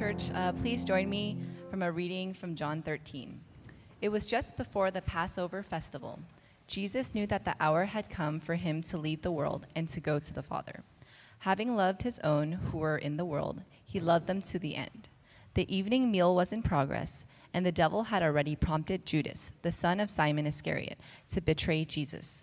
church. Uh, please join me from a reading from John 13. It was just before the Passover festival. Jesus knew that the hour had come for him to leave the world and to go to the Father. Having loved his own who were in the world, he loved them to the end. The evening meal was in progress, and the devil had already prompted Judas, the son of Simon Iscariot, to betray Jesus.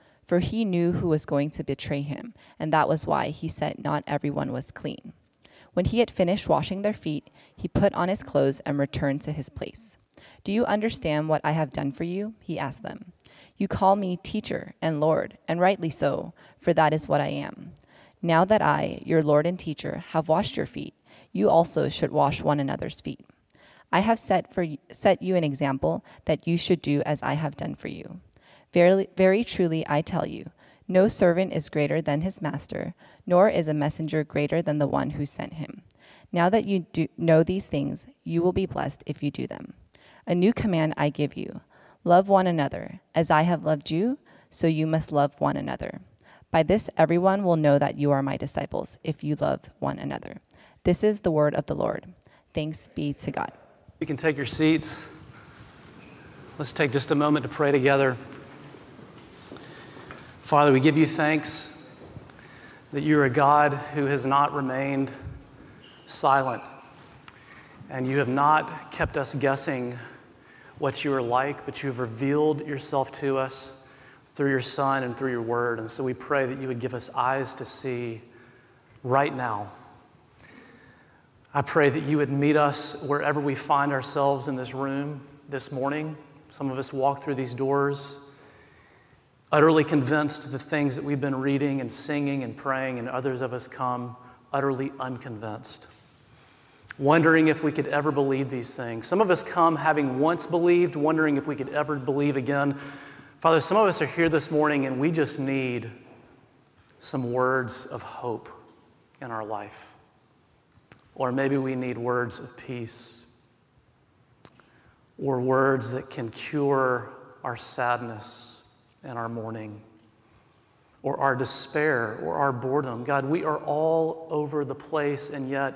For he knew who was going to betray him, and that was why he said not everyone was clean. When he had finished washing their feet, he put on his clothes and returned to his place. Do you understand what I have done for you? He asked them. You call me teacher and Lord, and rightly so, for that is what I am. Now that I, your Lord and teacher, have washed your feet, you also should wash one another's feet. I have set, for, set you an example that you should do as I have done for you. Very, very truly, I tell you, no servant is greater than his master, nor is a messenger greater than the one who sent him. Now that you know these things, you will be blessed if you do them. A new command I give you love one another. As I have loved you, so you must love one another. By this, everyone will know that you are my disciples, if you love one another. This is the word of the Lord. Thanks be to God. You can take your seats. Let's take just a moment to pray together. Father, we give you thanks that you're a God who has not remained silent, and you have not kept us guessing what you are like, but you have revealed yourself to us through your Son and through your word. And so we pray that you would give us eyes to see right now I pray that you would meet us wherever we find ourselves in this room this morning. Some of us walk through these doors utterly convinced of the things that we've been reading and singing and praying, and others of us come utterly unconvinced, wondering if we could ever believe these things. Some of us come having once believed, wondering if we could ever believe again. Father, some of us are here this morning and we just need some words of hope in our life. Or maybe we need words of peace or words that can cure our sadness and our mourning or our despair or our boredom. God, we are all over the place, and yet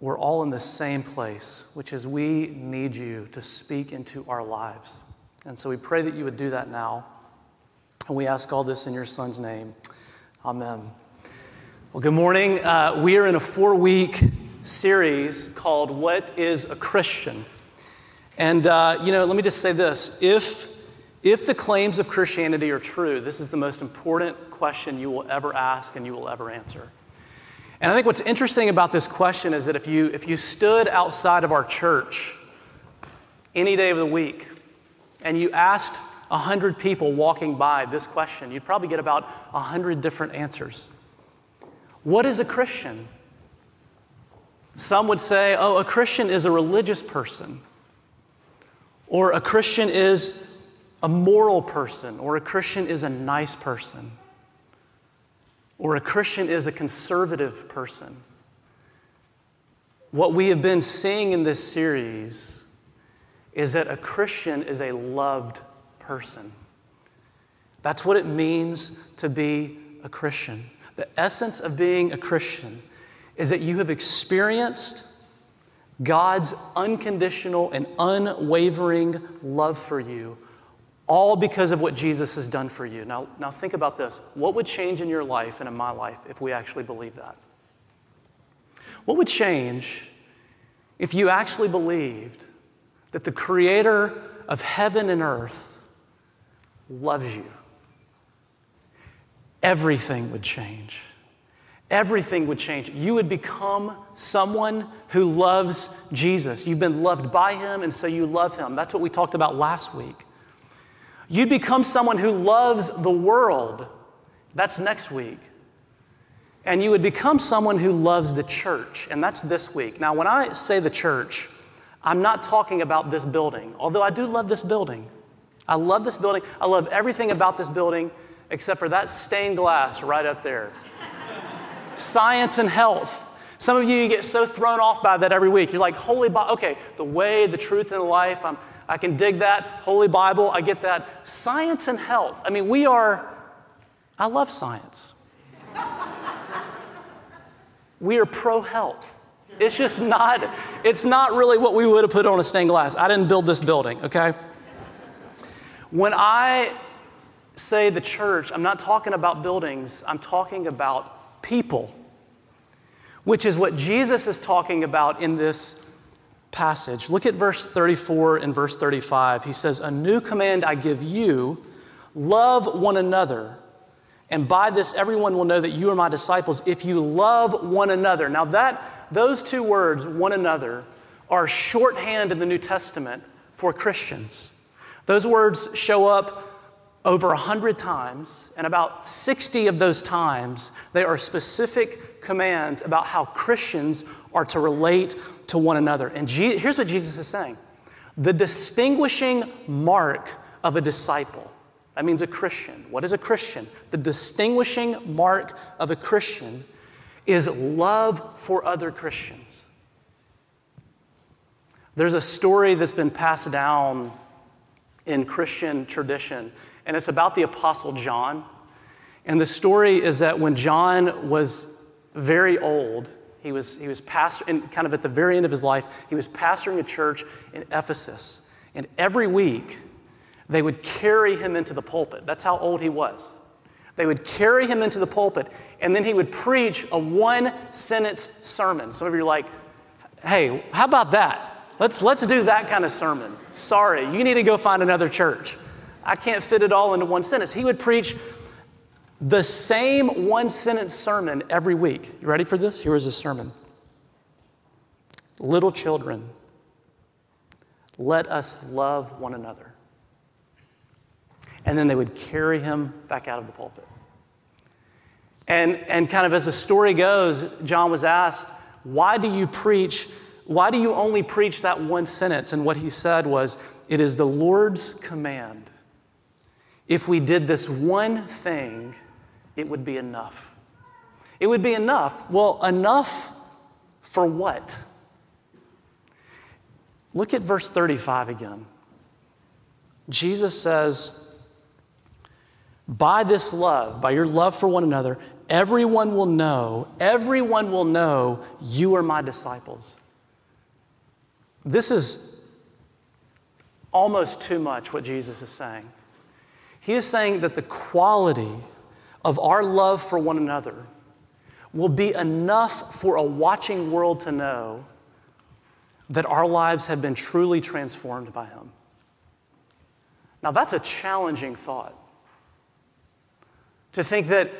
we're all in the same place, which is we need you to speak into our lives. And so we pray that you would do that now. And we ask all this in your Son's name. Amen. Well, good morning. Uh, we are in a four week series called What is a Christian? And, uh, you know, let me just say this if, if the claims of Christianity are true, this is the most important question you will ever ask and you will ever answer. And I think what's interesting about this question is that if you, if you stood outside of our church any day of the week and you asked 100 people walking by this question, you'd probably get about 100 different answers. What is a Christian? Some would say, oh, a Christian is a religious person, or a Christian is a moral person, or a Christian is a nice person, or a Christian is a conservative person. What we have been seeing in this series is that a Christian is a loved person. That's what it means to be a Christian. The essence of being a Christian is that you have experienced God's unconditional and unwavering love for you, all because of what Jesus has done for you. Now, now think about this. What would change in your life and in my life if we actually believe that? What would change if you actually believed that the creator of heaven and earth loves you? Everything would change everything would change. You would become someone who loves Jesus. You've been loved by him, and so you love him. That's what we talked about last week. You'd become someone who loves the world. That's next week. And you would become someone who loves the church, and that's this week. Now, when I say the church, I'm not talking about this building, although I do love this building. I love this building. I love everything about this building except for that stained glass right up there science and health. Some of you get so thrown off by that every week. You're like, Holy Bible, okay, the way, the truth, and the life, I'm, I can dig that. Holy Bible, I get that. Science and health. I mean, we are, I love science. we are pro health. It's just not, it's not really what we would have put on a stained glass. I didn't build this building, okay? When I say the church, I'm not talking about buildings, I'm talking about people, which is what Jesus is talking about in this passage. Look at verse 34 and verse 35. He says, A new command I give you love one another. And by this, everyone will know that you are my disciples if you love one another. Now, that, those two words, one another, are shorthand in the New Testament for Christians. Those words show up over 100 times, and about 60 of those times, they are specific commands about how Christians are to relate to one another. And Je- here's what Jesus is saying the distinguishing mark of a disciple. That means a Christian. What is a Christian? The distinguishing mark of a Christian is love for other Christians. There's a story that's been passed down in Christian tradition and it's about the Apostle John. And the story is that when John was very old, he was, he was pastor, and kind of at the very end of his life, he was pastoring a church in Ephesus. And every week, they would carry him into the pulpit. That's how old he was. They would carry him into the pulpit, and then he would preach a one sentence sermon. Some of you are like, hey, how about that? Let's, let's do that kind of sermon. Sorry, you need to go find another church. I can't fit it all into one sentence. He would preach the same one sentence sermon every week. You ready for this? Here is a sermon Little children, let us love one another. And then they would carry him back out of the pulpit. And, and kind of as the story goes, John was asked, Why do you preach? Why do you only preach that one sentence? And what he said was, It is the Lord's command if we did this one thing, it would be enough. It would be enough. Well, enough for what? Look at verse 35 again. Jesus says, By this love, by your love for one another, everyone will know, everyone will know you are my disciples. This is almost too much what Jesus is saying. He is saying that the quality of our love for one another will be enough for a watching world to know that our lives have been truly transformed by Him. Now, that's a challenging thought. To think that,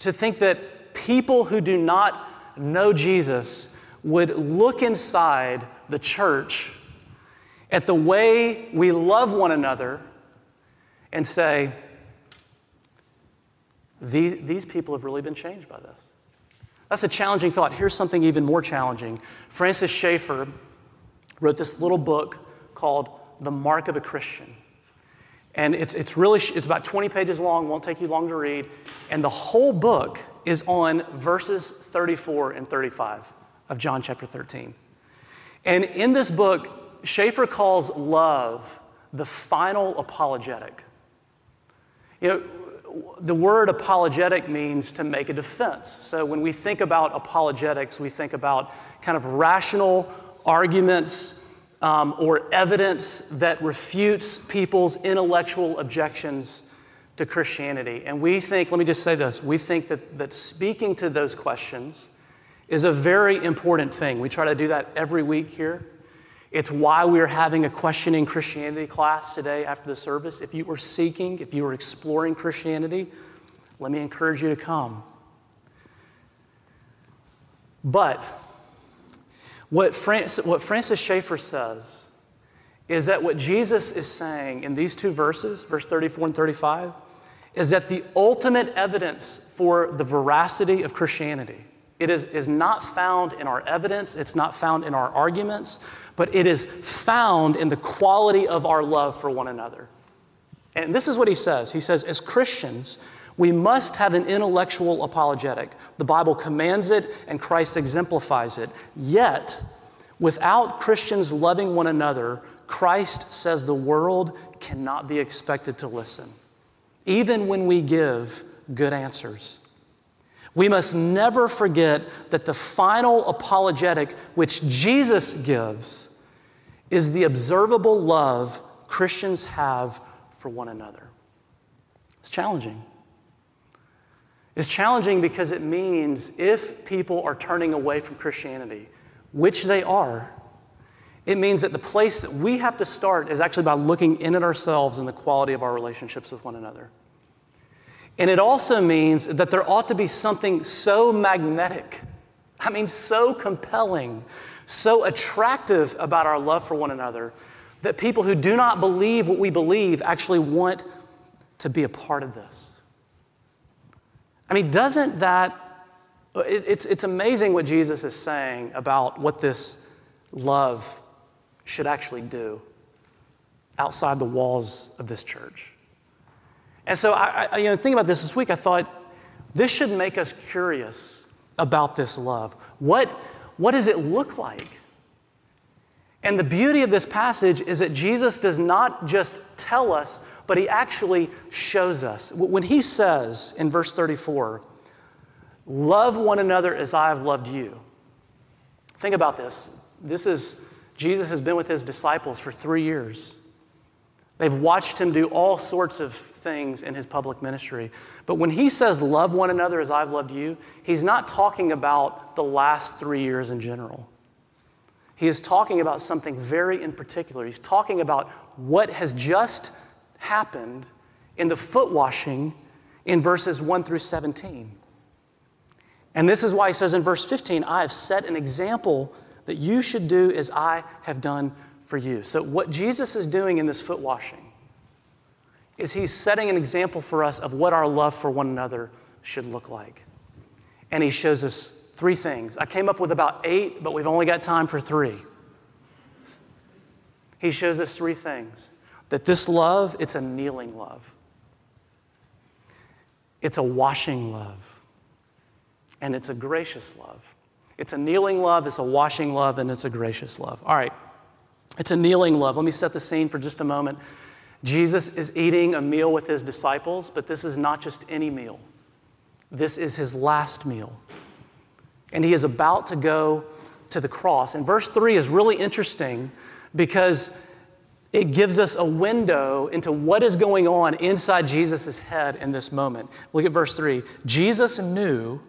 to think that people who do not know Jesus would look inside the church at the way we love one another and say, these, these people have really been changed by this. That's a challenging thought. Here's something even more challenging. Francis Schaeffer wrote this little book called The Mark of a Christian. And it's, it's really, it's about 20 pages long, won't take you long to read. And the whole book is on verses 34 and 35 of John chapter 13. And in this book, Schaeffer calls love the final apologetic. You know, the word apologetic means to make a defense. So when we think about apologetics, we think about kind of rational arguments um, or evidence that refutes people's intellectual objections to Christianity. And we think, let me just say this, we think that, that speaking to those questions is a very important thing. We try to do that every week here. It's why we are having a questioning Christianity class today after the service. If you were seeking, if you were exploring Christianity, let me encourage you to come. But what, Francis, what Francis Schaeffer says is that what Jesus is saying in these two verses, verse 34 and 35, is that the ultimate evidence for the veracity of Christianity it is, is not found in our evidence, it's not found in our arguments, but it is found in the quality of our love for one another. And this is what he says He says, as Christians, we must have an intellectual apologetic. The Bible commands it and Christ exemplifies it. Yet, without Christians loving one another, Christ says the world cannot be expected to listen, even when we give good answers. We must never forget that the final apologetic which Jesus gives is the observable love Christians have for one another. It's challenging. It's challenging because it means if people are turning away from Christianity, which they are, it means that the place that we have to start is actually by looking in at ourselves and the quality of our relationships with one another. And it also means that there ought to be something so magnetic, I mean, so compelling, so attractive about our love for one another that people who do not believe what we believe actually want to be a part of this. I mean, doesn't that, it's, it's amazing what Jesus is saying about what this love should actually do outside the walls of this church. And so, I, I, you know, thinking about this this week, I thought this should make us curious about this love. What, what does it look like? And the beauty of this passage is that Jesus does not just tell us, but he actually shows us. When he says in verse 34, Love one another as I have loved you. Think about this. This is, Jesus has been with his disciples for three years. They've watched him do all sorts of things in his public ministry. But when he says, Love one another as I've loved you, he's not talking about the last three years in general. He is talking about something very in particular. He's talking about what has just happened in the foot washing in verses 1 through 17. And this is why he says in verse 15, I have set an example that you should do as I have done for you. So, what Jesus is doing in this foot washing is he's setting an example for us of what our love for one another should look like. And he shows us three things. I came up with about eight, but we've only got time for three. He shows us three things that this love, it's a kneeling love, it's a washing love, and it's a gracious love. It's a kneeling love, it's a washing love, and it's a gracious love. All right. It's a kneeling love. Let me set the scene for just a moment. Jesus is eating a meal with his disciples, but this is not just any meal. This is his last meal. And he is about to go to the cross. And verse 3 is really interesting because it gives us a window into what is going on inside Jesus' head in this moment. Look at verse 3. Jesus knew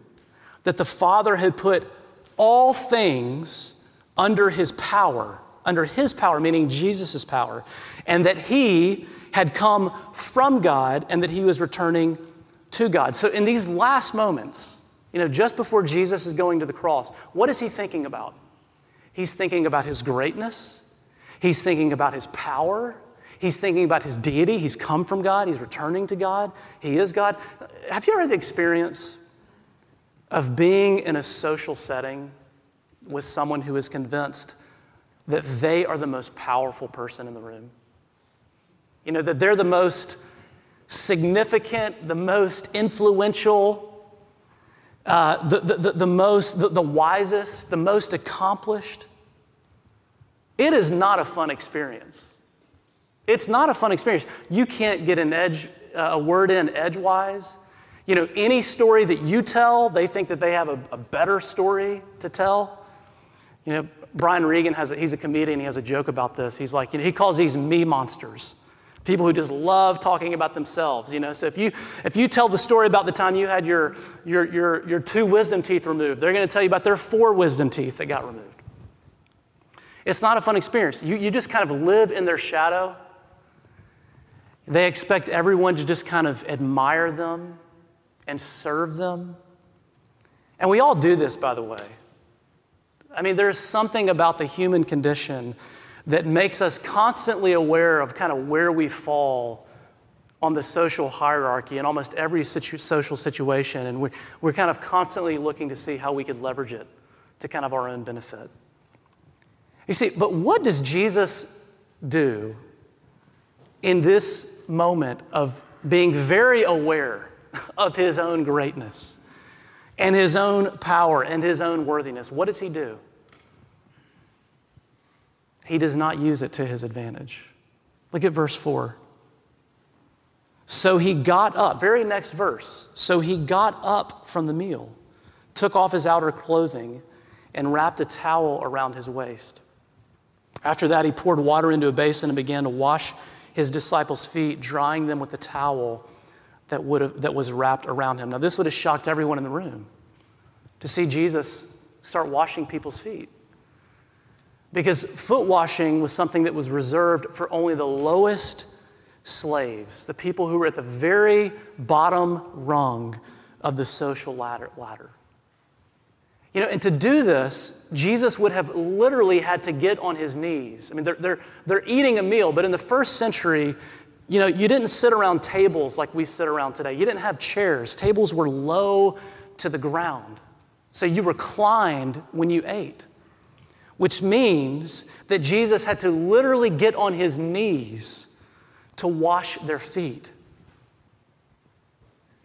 that the Father had put all things under his power under his power, meaning Jesus' power, and that he had come from God and that he was returning to God. So, in these last moments, you know, just before Jesus is going to the cross, what is he thinking about? He's thinking about his greatness, he's thinking about his power. He's thinking about his deity. He's come from God. He's returning to God. He is God. Have you ever had the experience of being in a social setting with someone who is convinced that they are the most powerful person in the room. You know, that they're the most significant, the most influential, uh, the, the, the, the, most, the, the wisest, the most accomplished. It is not a fun experience. It's not a fun experience. You can't get an edge, uh, a word in edgewise. You know, any story that you tell, they think that they have a, a better story to tell. You know, Brian Regan has a, he's a comedian. He has a joke about this. He's like, you know, he calls these me monsters. People who just love talking about themselves, you know. So if you if you tell the story about the time you had your your your, your two wisdom teeth removed, they're going to tell you about their four wisdom teeth that got removed. It's not a fun experience. You, you just kind of live in their shadow. They expect everyone to just kind of admire them and serve them. And we all do this, by the way. I mean, there's something about the human condition that makes us constantly aware of kind of where we fall on the social hierarchy in almost every situ- social situation. And we're, we're kind of constantly looking to see how we could leverage it to kind of our own benefit. You see, but what does Jesus do in this moment of being very aware of his own greatness and his own power and his own worthiness? What does he do? he does not use it to his advantage. Look at verse 4. So he got up, very next verse. So he got up from the meal, took off his outer clothing, and wrapped a towel around his waist. After that, he poured water into a basin and began to wash his disciples' feet, drying them with the towel that, would have, that was wrapped around him. Now, this would have shocked everyone in the room to see Jesus start washing people's feet. Because foot washing was something that was reserved for only the lowest slaves, the people who were at the very bottom rung of the social ladder. ladder. You know, and to do this, Jesus would have literally had to get on his knees. I mean, they're, they're, they're eating a meal, but in the first century, you know, you didn't sit around tables like we sit around today. You didn't have chairs. Tables were low to the ground. So you reclined when you ate which means that Jesus had to literally get on his knees to wash their feet.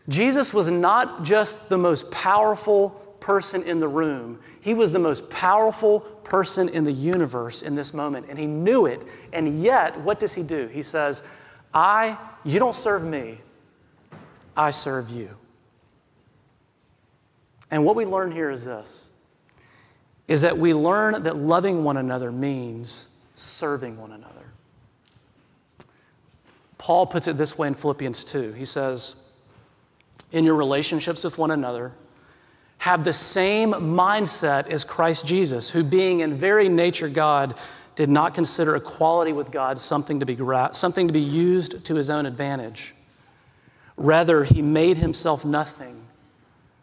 Jesus was not just the most powerful person in the room, he was the most powerful person in the universe in this moment, and he knew it. And yet, what does he do? He says, I, you don't serve me, I serve you. And what we learn here is this is that we learn that loving one another means serving one another. Paul puts it this way in Philippians 2. He says, In your relationships with one another, have the same mindset as Christ Jesus, who, being in very nature God, did not consider equality with God something to be, gra- something to be used to his own advantage. Rather, he made himself nothing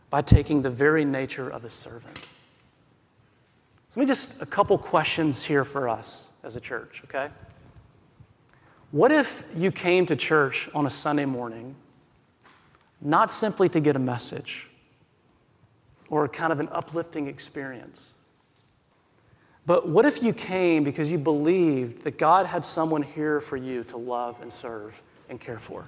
by taking the very nature of a servant so let me just a couple questions here for us as a church, okay? What if you came to church on a Sunday morning not simply to get a message or kind of an uplifting experience? But what if you came because you believed that God had someone here for you to love and serve and care for?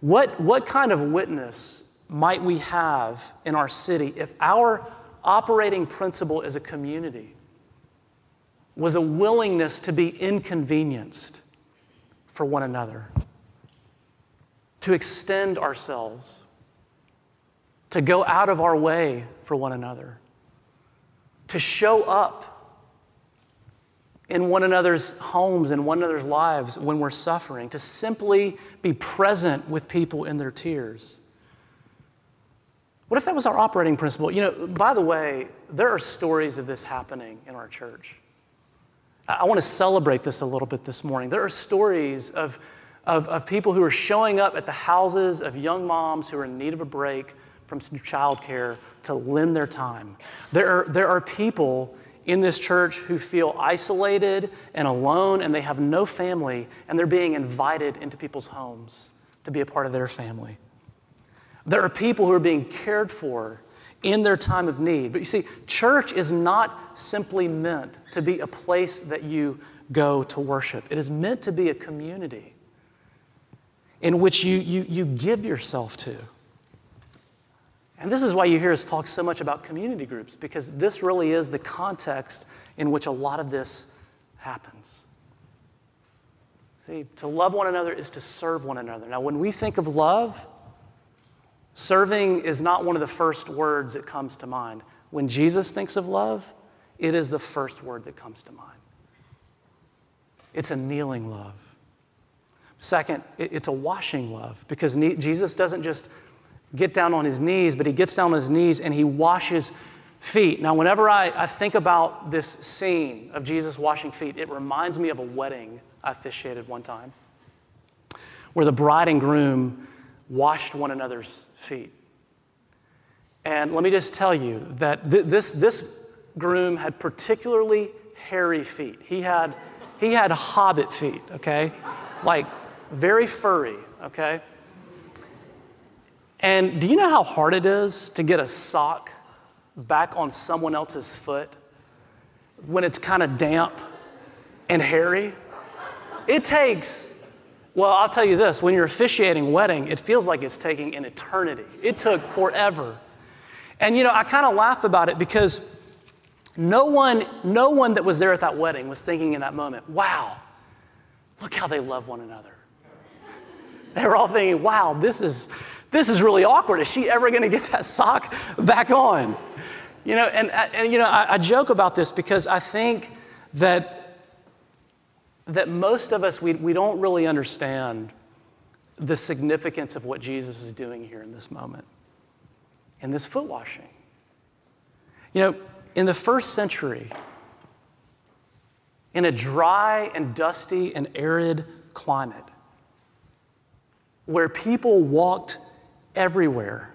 What, what kind of witness might we have in our city if our operating principle as a community was a willingness to be inconvenienced for one another, to extend ourselves, to go out of our way for one another, to show up in one another's homes and one another's lives when we're suffering, to simply be present with people in their tears what if that was our operating principle? You know, by the way, there are stories of this happening in our church. I want to celebrate this a little bit this morning. There are stories of, of, of people who are showing up at the houses of young moms who are in need of a break from childcare to lend their time. There are, there are people in this church who feel isolated and alone and they have no family and they're being invited into people's homes to be a part of their family. There are people who are being cared for in their time of need. But you see, church is not simply meant to be a place that you go to worship, it is meant to be a community in which you, you, you give yourself to. And this is why you hear us talk so much about community groups, because this really is the context in which a lot of this happens. See, to love one another is to serve one another. Now, when we think of love, serving is not one of the first words that comes to mind. When Jesus thinks of love, it is the first word that comes to mind. It's a kneeling love. Second, it's a washing love because Jesus doesn't just get down on his knees, but he gets down on his knees and he washes feet. Now, whenever I, I think about this scene of Jesus washing feet, it reminds me of a wedding I officiated one time where the bride and groom washed one another's feet. And let me just tell you that th- this, this groom had particularly hairy feet. He had, he had hobbit feet, okay? Like very furry, okay? And do you know how hard it is to get a sock back on someone else's foot when it's kind of damp and hairy? It takes, well, I'll tell you this when you're officiating a wedding, it feels like it's taking an eternity. It took forever. And you know, I kind of laugh about it because no one, no one that was there at that wedding was thinking in that moment, wow, look how they love one another. They were all thinking, wow, this is, this is really awkward. Is she ever going to get that sock back on? You know, and, uh, and you know, I, I joke about this because I think that, that most of us, we, we don't really understand the significance of what Jesus is doing here in this moment, in this foot washing. You know, in the first century, in a dry and dusty and arid climate, where people walked everywhere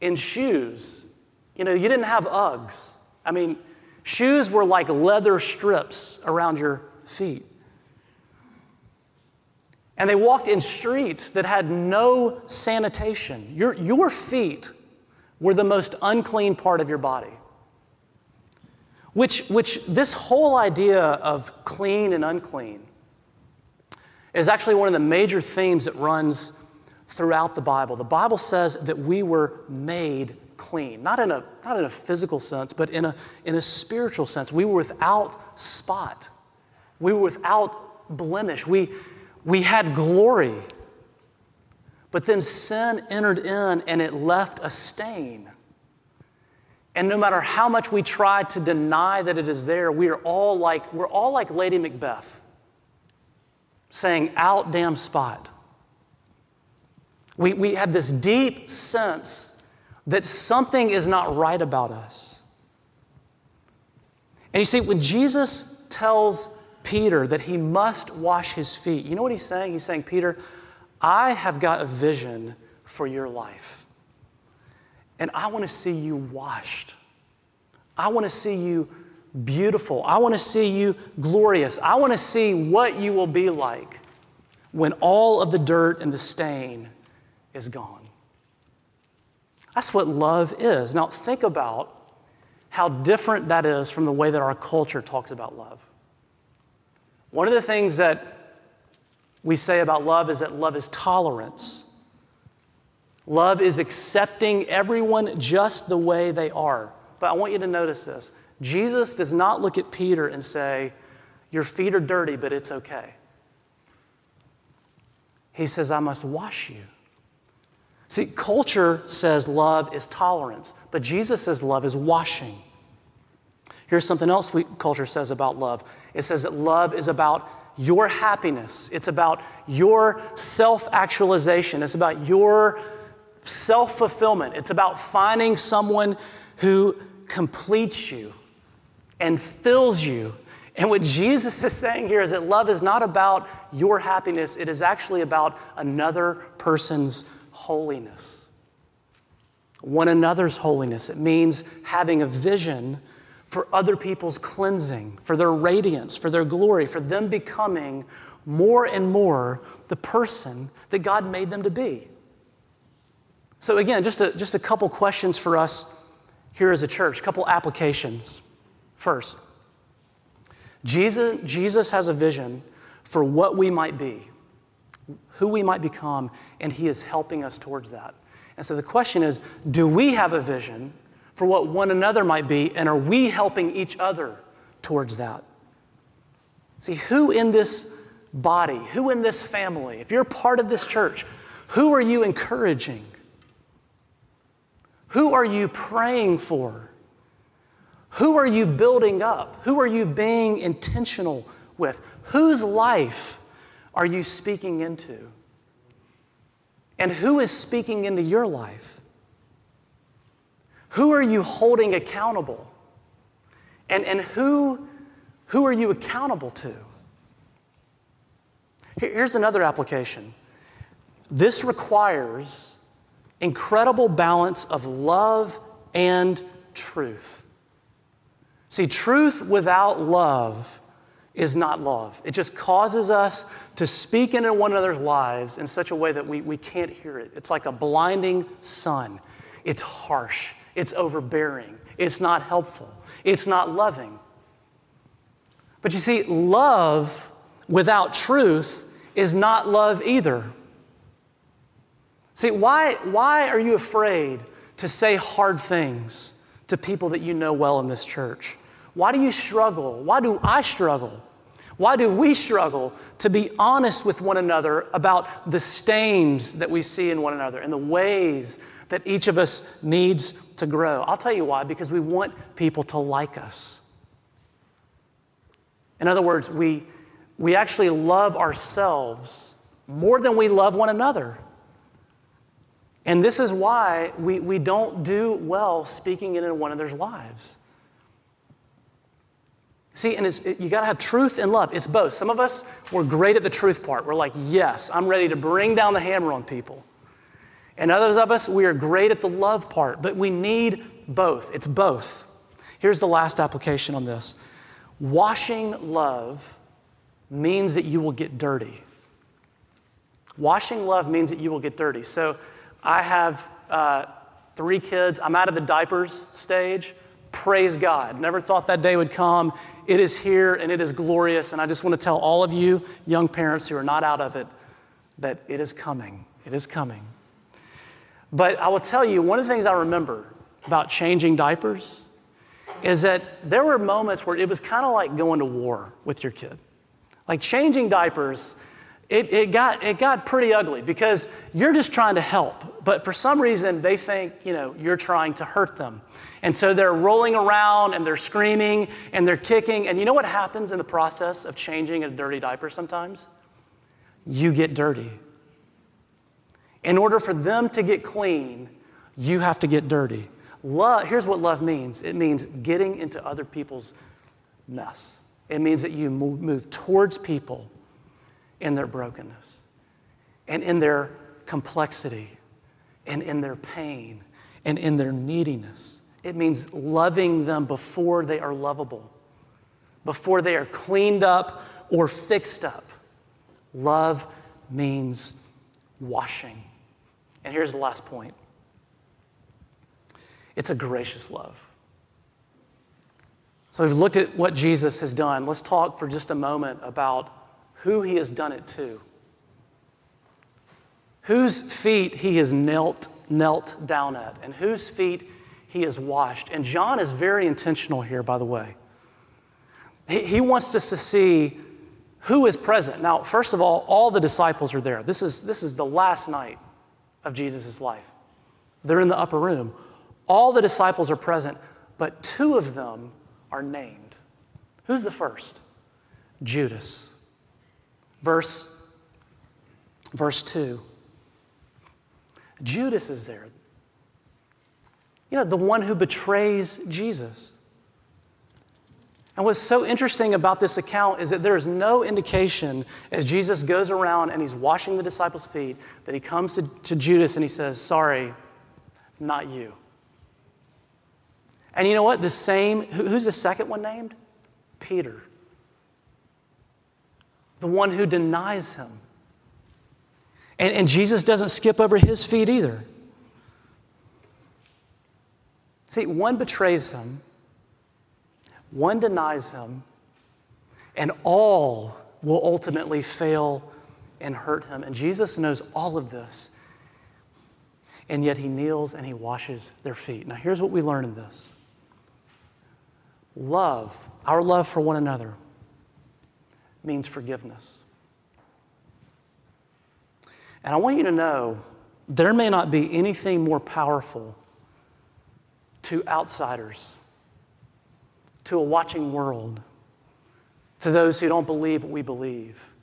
in shoes. You know, you didn't have Uggs. I mean, shoes were like leather strips around your feet. And they walked in streets that had no sanitation. Your, your feet were the most unclean part of your body. Which, which this whole idea of clean and unclean is actually one of the major themes that runs throughout the Bible. The Bible says that we were made clean, not in a, not in a physical sense, but in a, in a spiritual sense. We were without spot, we were without blemish, we, we had glory. But then sin entered in and it left a stain. And no matter how much we try to deny that it is there, we are all like, we're all like Lady Macbeth saying, out damn spot. We, we have this deep sense that something is not right about us. And you see, when Jesus tells Peter that he must wash his feet, you know what he's saying? He's saying, Peter, I have got a vision for your life. And I want to see you washed. I want to see you beautiful. I want to see you glorious. I want to see what you will be like when all of the dirt and the stain is gone. That's what love is. Now, think about how different that is from the way that our culture talks about love. One of the things that we say about love is that love is tolerance. Love is accepting everyone just the way they are. But I want you to notice this Jesus does not look at Peter and say, Your feet are dirty, but it's okay. He says, I must wash you. See, culture says love is tolerance, but Jesus says love is washing. Here's something else we, culture says about love. It says that love is about your happiness, it's about your self actualization, it's about your self fulfillment, it's about finding someone who completes you and fills you. And what Jesus is saying here is that love is not about your happiness, it is actually about another person's holiness. One another's holiness. It means having a vision for other people's cleansing, for their radiance, for their glory, for them becoming more and more the person that God made them to be. So, again, just a, just a couple questions for us here as a church, couple applications. First, Jesus, Jesus has a vision for what we might be, who we might become, and He is helping us towards that. And so the question is do we have a vision for what one another might be, and are we helping each other towards that? See, who in this body, who in this family, if you're part of this church, who are you encouraging? Who are you praying for? Who are you building up? Who are you being intentional with? Whose life are you speaking into? And who is speaking into your life? Who are you holding accountable? And, and who, who are you accountable to? Here's another application this requires incredible balance of love and truth. See, truth without love is not love. It just causes us to speak into one another's lives in such a way that we, we can't hear it. It's like a blinding sun. It's harsh, it's overbearing, it's not helpful, it's not loving. But you see, love without truth is not love either. See, why, why are you afraid to say hard things to people that you know well in this church? Why do you struggle? Why do I struggle? Why do we struggle to be honest with one another about the stains that we see in one another and the ways that each of us needs to grow? I'll tell you why because we want people to like us. In other words, we, we actually love ourselves more than we love one another. And this is why we, we don't do well speaking into one another's lives. See, and it, you got to have truth and love. It's both. Some of us, we're great at the truth part. We're like, yes, I'm ready to bring down the hammer on people. And others of us, we are great at the love part, but we need both. It's both. Here's the last application on this washing love means that you will get dirty. Washing love means that you will get dirty. So I have uh, three kids. I'm out of the diapers stage. Praise God. Never thought that day would come. It is here and it is glorious. And I just want to tell all of you young parents who are not out of it that it is coming. It is coming. But I will tell you, one of the things I remember about changing diapers is that there were moments where it was kind of like going to war with your kid. Like changing diapers, it, it, got, it got pretty ugly because you're just trying to help. But for some reason, they think, you know, you're trying to hurt them. And so they're rolling around and they're screaming and they're kicking. And you know what happens in the process of changing a dirty diaper sometimes? You get dirty. In order for them to get clean, you have to get dirty. Love, here's what love means it means getting into other people's mess. It means that you move towards people in their brokenness and in their complexity and in their pain and in their neediness. It means loving them before they are lovable, before they are cleaned up or fixed up. Love means washing. And here's the last point it's a gracious love. So we've looked at what Jesus has done. Let's talk for just a moment about who he has done it to. Whose feet he has knelt, knelt down at, and whose feet he is washed. And John is very intentional here, by the way. He, he wants us to see who is present. Now, first of all, all the disciples are there. This is, this is the last night of Jesus' life. They're in the upper room. All the disciples are present, but two of them are named. Who's the first? Judas. Verse, verse 2. Judas is there. You know, the one who betrays Jesus. And what's so interesting about this account is that there is no indication as Jesus goes around and he's washing the disciples' feet that he comes to, to Judas and he says, Sorry, not you. And you know what? The same, who's the second one named? Peter. The one who denies him. And, and Jesus doesn't skip over his feet either. See, one betrays him, one denies him, and all will ultimately fail and hurt him. And Jesus knows all of this. and yet he kneels and he washes their feet. Now, here's what we learn in this love, our love for one another, means forgiveness. And I want you to know there may not be anything more powerful to outsiders, to a watching world, to those who don't believe what we believe,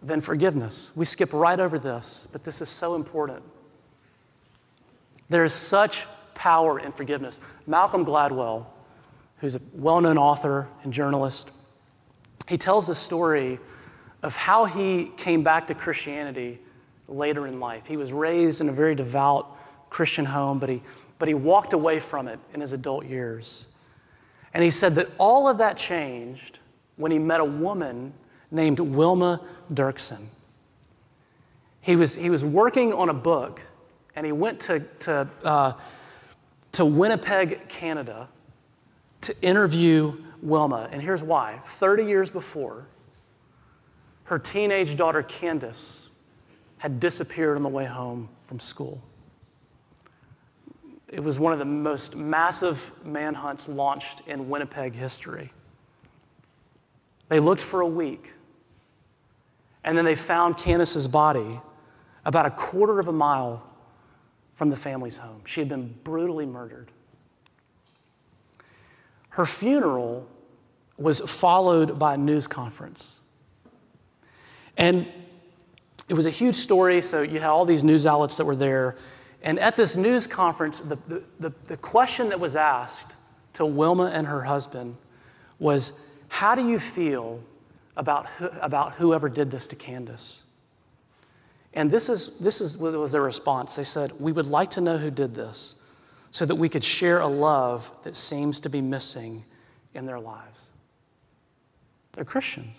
then forgiveness. We skip right over this, but this is so important. There is such power in forgiveness. Malcolm Gladwell, who's a well known author and journalist, he tells the story of how he came back to Christianity later in life. He was raised in a very devout Christian home, but he, but he walked away from it in his adult years. And he said that all of that changed when he met a woman named Wilma Derksen. He was, he was working on a book and he went to, to, uh, to Winnipeg, Canada, to interview Wilma. And here's why 30 years before, her teenage daughter Candace had disappeared on the way home from school. It was one of the most massive manhunts launched in Winnipeg history. They looked for a week, and then they found Candace's body about a quarter of a mile from the family's home. She had been brutally murdered. Her funeral was followed by a news conference. And it was a huge story, so you had all these news outlets that were there. And at this news conference, the, the, the, question that was asked to Wilma and her husband was How do you feel about, about whoever did this to Candace? And this is, this is what was their response. They said, We would like to know who did this so that we could share a love that seems to be missing in their lives. They're Christians.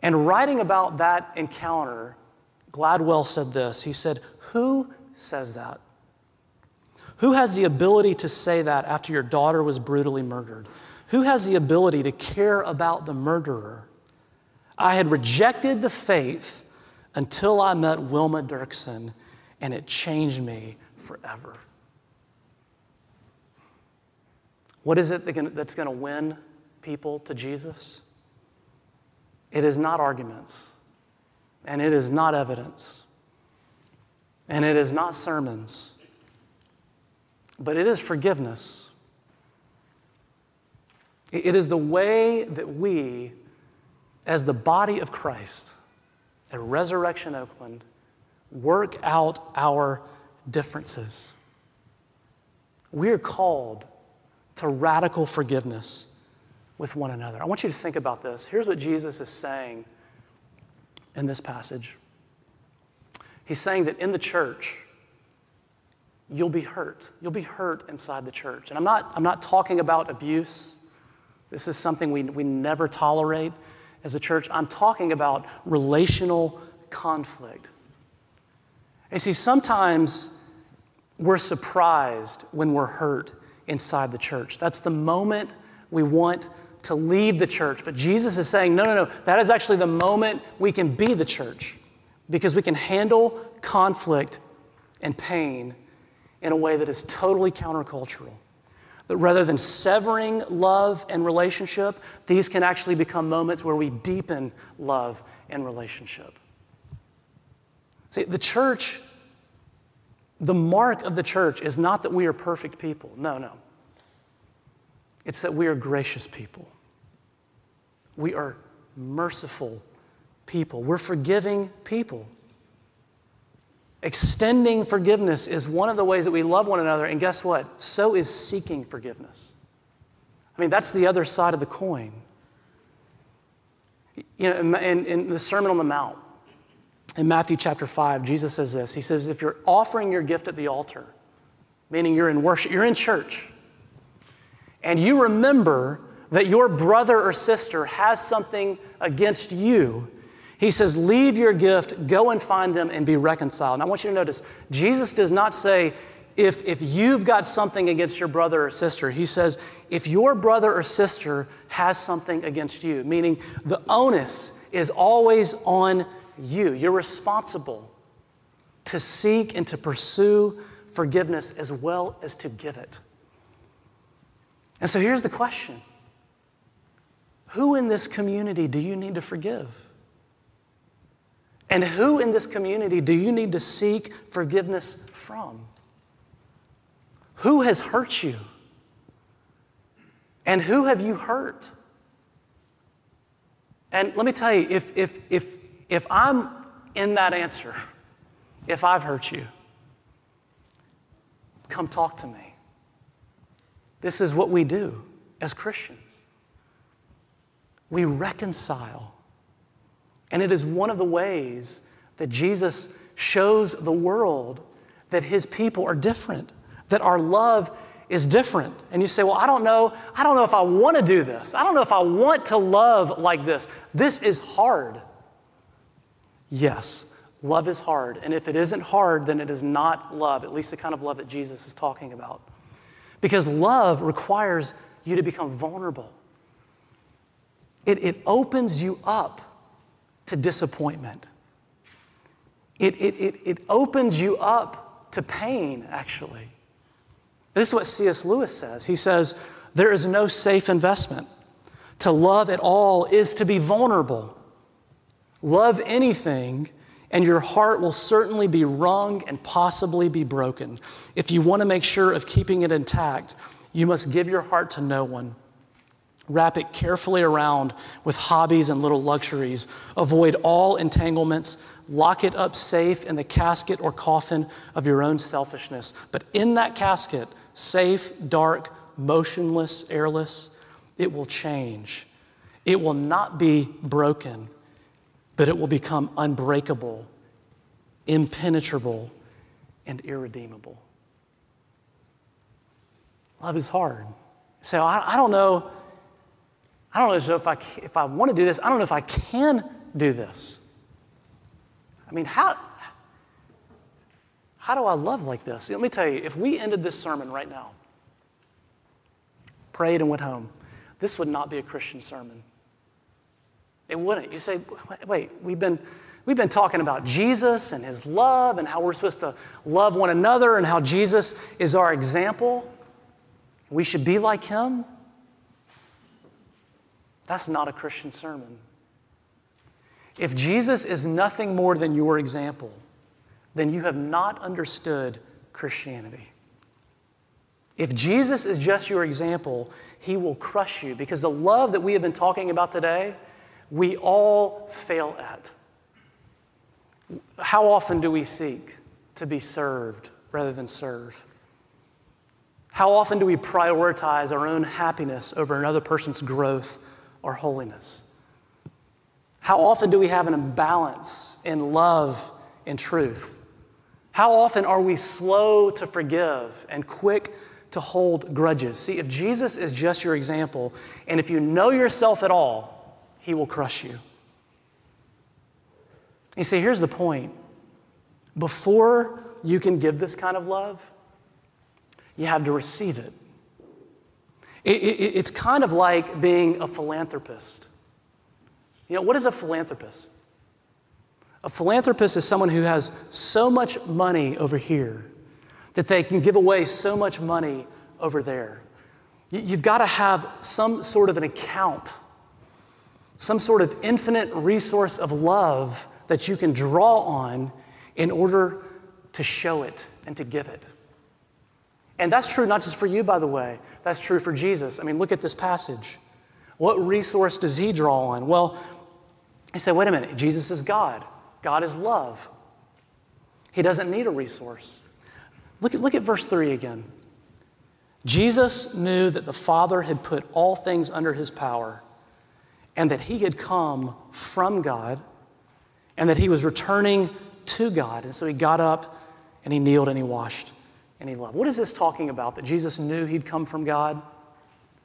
And writing about that encounter, Gladwell said this He said, Who says that? Who has the ability to say that after your daughter was brutally murdered? Who has the ability to care about the murderer? I had rejected the faith until I met Wilma Derksen, and it changed me forever. What is it that's going to win people to Jesus? It is not arguments, and it is not evidence, and it is not sermons, but it is forgiveness. It is the way that we, as the body of Christ, at Resurrection Oakland work out our differences. We're called to radical forgiveness with one another. I want you to think about this. Here's what Jesus is saying in this passage He's saying that in the church, you'll be hurt. You'll be hurt inside the church. And I'm not, I'm not talking about abuse. This is something we, we never tolerate as a church, I'm talking about relational conflict. You see, sometimes we're surprised when we're hurt inside the church. That's the moment we want to leave the church. But Jesus is saying, no, no, no, that is actually the moment we can be the church because we can handle conflict and pain in a way that is totally countercultural. That rather than severing love and relationship, these can actually become moments where we deepen love and relationship. See, the church, the mark of the church is not that we are perfect people. No, no. It's that we are gracious people. We are merciful people. We're forgiving people. Extending forgiveness is one of the ways that we love one another, and guess what? So is seeking forgiveness. I mean, that's the other side of the coin. You know, in, in the Sermon on the Mount, in Matthew chapter 5, Jesus says this He says, If you're offering your gift at the altar, meaning you're in worship, you're in church, and you remember that your brother or sister has something against you, he says, Leave your gift, go and find them, and be reconciled. And I want you to notice, Jesus does not say, if, if you've got something against your brother or sister, he says, if your brother or sister has something against you, meaning the onus is always on you, you're responsible to seek and to pursue forgiveness as well as to give it. And so here's the question Who in this community do you need to forgive? And who in this community do you need to seek forgiveness from? Who has hurt you? And who have you hurt? And let me tell you, if, if, if, if I'm in that answer, if I've hurt you, come talk to me. This is what we do as Christians. We reconcile. And it is one of the ways that Jesus shows the world that his people are different, that our love is different. And you say, Well, I don't know. I don't know if I want to do this. I don't know if I want to love like this. This is hard. Yes, love is hard. And if it isn't hard, then it is not love, at least the kind of love that Jesus is talking about. Because love requires you to become vulnerable, it, it opens you up to disappointment. It, it, it, it opens you up to pain, actually. This is what C.S. Lewis says. He says, There is no safe investment. To love at all is to be vulnerable. Love anything, and your heart will certainly be wrung and possibly be broken. If you want to make sure of keeping it intact, you must give your heart to no one. Wrap it carefully around with hobbies and little luxuries. Avoid all entanglements. Lock it up safe in the casket or coffin of your own selfishness. But in that casket, safe, dark, motionless, airless, it will change. It will not be broken, but it will become unbreakable, impenetrable, and irredeemable. Love is hard. So I, I don't know. I don't know if I, if I want to do this. I don't know if I can do this. I mean, how, how do I love like this? Let me tell you, if we ended this sermon right now, prayed and went home, this would not be a Christian sermon. It wouldn't. You say, wait, we've been, we've been talking about Jesus and his love and how we're supposed to love one another and how Jesus is our example. We should be like him. That's not a Christian sermon. If Jesus is nothing more than your example, then you have not understood Christianity. If Jesus is just your example, he will crush you because the love that we have been talking about today, we all fail at. How often do we seek to be served rather than serve? How often do we prioritize our own happiness over another person's growth or holiness? How often do we have an imbalance in love and truth? How often are we slow to forgive and quick to hold grudges? See, if Jesus is just your example, and if you know yourself at all, he will crush you. You see, here's the point before you can give this kind of love, you have to receive it. It, it it's kind of like being a philanthropist. You know, what is a philanthropist? A philanthropist is someone who has so much money over here that they can give away so much money over there. You've got to have some sort of an account, some sort of infinite resource of love that you can draw on in order to show it and to give it. And that's true not just for you, by the way, that's true for Jesus. I mean, look at this passage. What resource does he draw on? Well, he said, wait a minute, Jesus is God. God is love. He doesn't need a resource. Look at, look at verse 3 again. Jesus knew that the Father had put all things under his power and that he had come from God and that he was returning to God. And so he got up and he kneeled and he washed and he loved. What is this talking about? That Jesus knew he'd come from God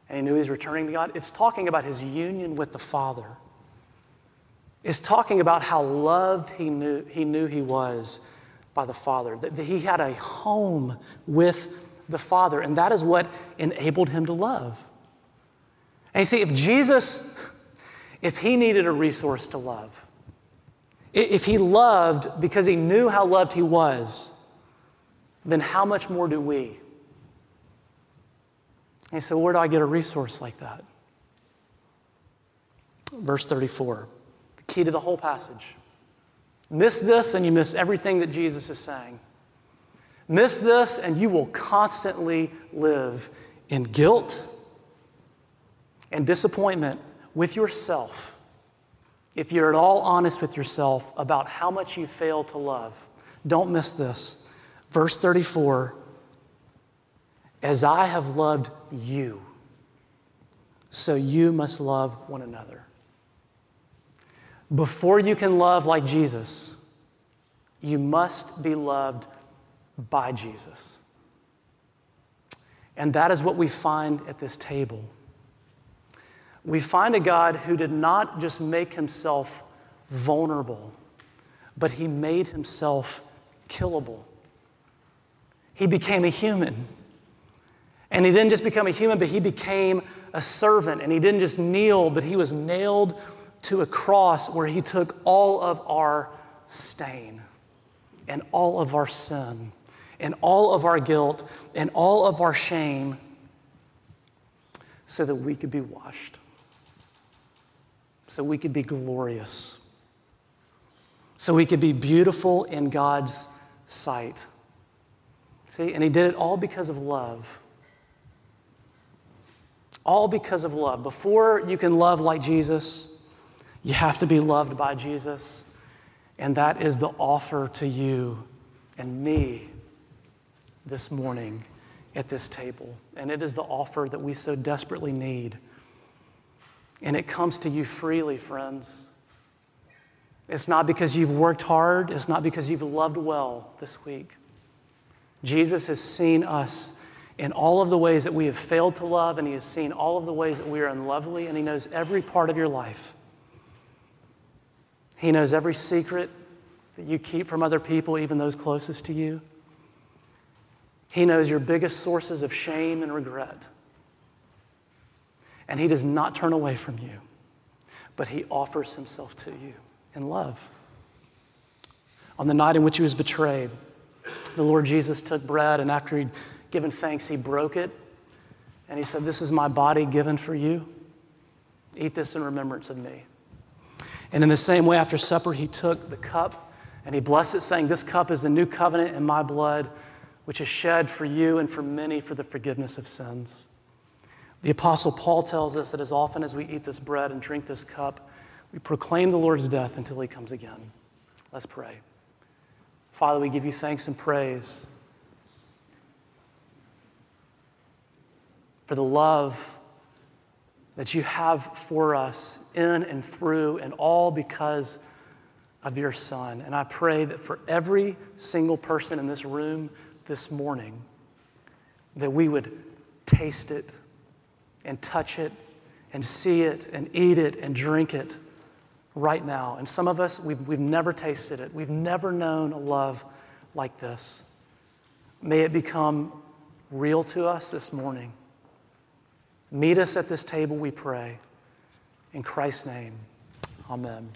and he knew he was returning to God? It's talking about his union with the Father It's talking about how loved he knew he, knew he was by the Father, that he had a home with the Father, and that is what enabled him to love. And you see, if Jesus, if he needed a resource to love, If he loved because he knew how loved he was, then how much more do we? And so, where do I get a resource like that? Verse 34, the key to the whole passage. Miss this, and you miss everything that Jesus is saying. Miss this, and you will constantly live in guilt and disappointment with yourself if you're at all honest with yourself about how much you fail to love. Don't miss this. Verse 34 As I have loved you, so you must love one another. Before you can love like Jesus, you must be loved by Jesus. And that is what we find at this table. We find a God who did not just make himself vulnerable, but he made himself killable. He became a human. And he didn't just become a human, but he became a servant. And he didn't just kneel, but he was nailed to a cross where he took all of our stain and all of our sin and all of our guilt and all of our shame so that we could be washed, so we could be glorious, so we could be beautiful in God's sight. See, and he did it all because of love. All because of love. Before you can love like Jesus, you have to be loved by Jesus. And that is the offer to you and me this morning at this table. And it is the offer that we so desperately need. And it comes to you freely, friends. It's not because you've worked hard, it's not because you've loved well this week. Jesus has seen us in all of the ways that we have failed to love, and He has seen all of the ways that we are unlovely, and He knows every part of your life. He knows every secret that you keep from other people, even those closest to you. He knows your biggest sources of shame and regret. And He does not turn away from you, but He offers Himself to you in love. On the night in which He was betrayed, the Lord Jesus took bread, and after He'd given thanks, He broke it. And He said, This is my body given for you. Eat this in remembrance of me. And in the same way, after supper, He took the cup and He blessed it, saying, This cup is the new covenant in my blood which is shed for you and for many for the forgiveness of sins. The Apostle Paul tells us that as often as we eat this bread and drink this cup, we proclaim the Lord's death until he comes again. Let's pray. Father, we give you thanks and praise for the love that you have for us in and through, and all because of your Son. And I pray that for every single person in this room, this morning that we would taste it and touch it and see it and eat it and drink it right now. And some of us, we've, we've never tasted it. We've never known a love like this. May it become real to us this morning. Meet us at this table, we pray. In Christ's name, amen.